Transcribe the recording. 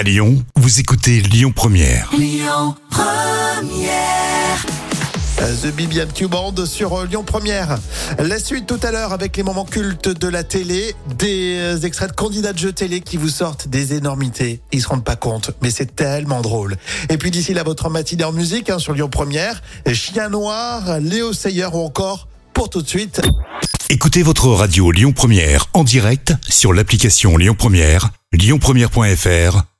À Lyon, vous écoutez Lyon Première. The Bibian Band sur euh, Lyon Première. La suite tout à l'heure avec les moments cultes de la télé, des euh, extraits de candidats de jeux télé qui vous sortent des énormités. Ils se rendent pas compte, mais c'est tellement drôle. Et puis d'ici là, votre matinée en musique hein, sur Lyon Première, Chien Noir, Léo Sayer ou encore pour tout de suite. Écoutez votre radio Lyon Première en direct sur l'application Lyon Première, lyonpremière.fr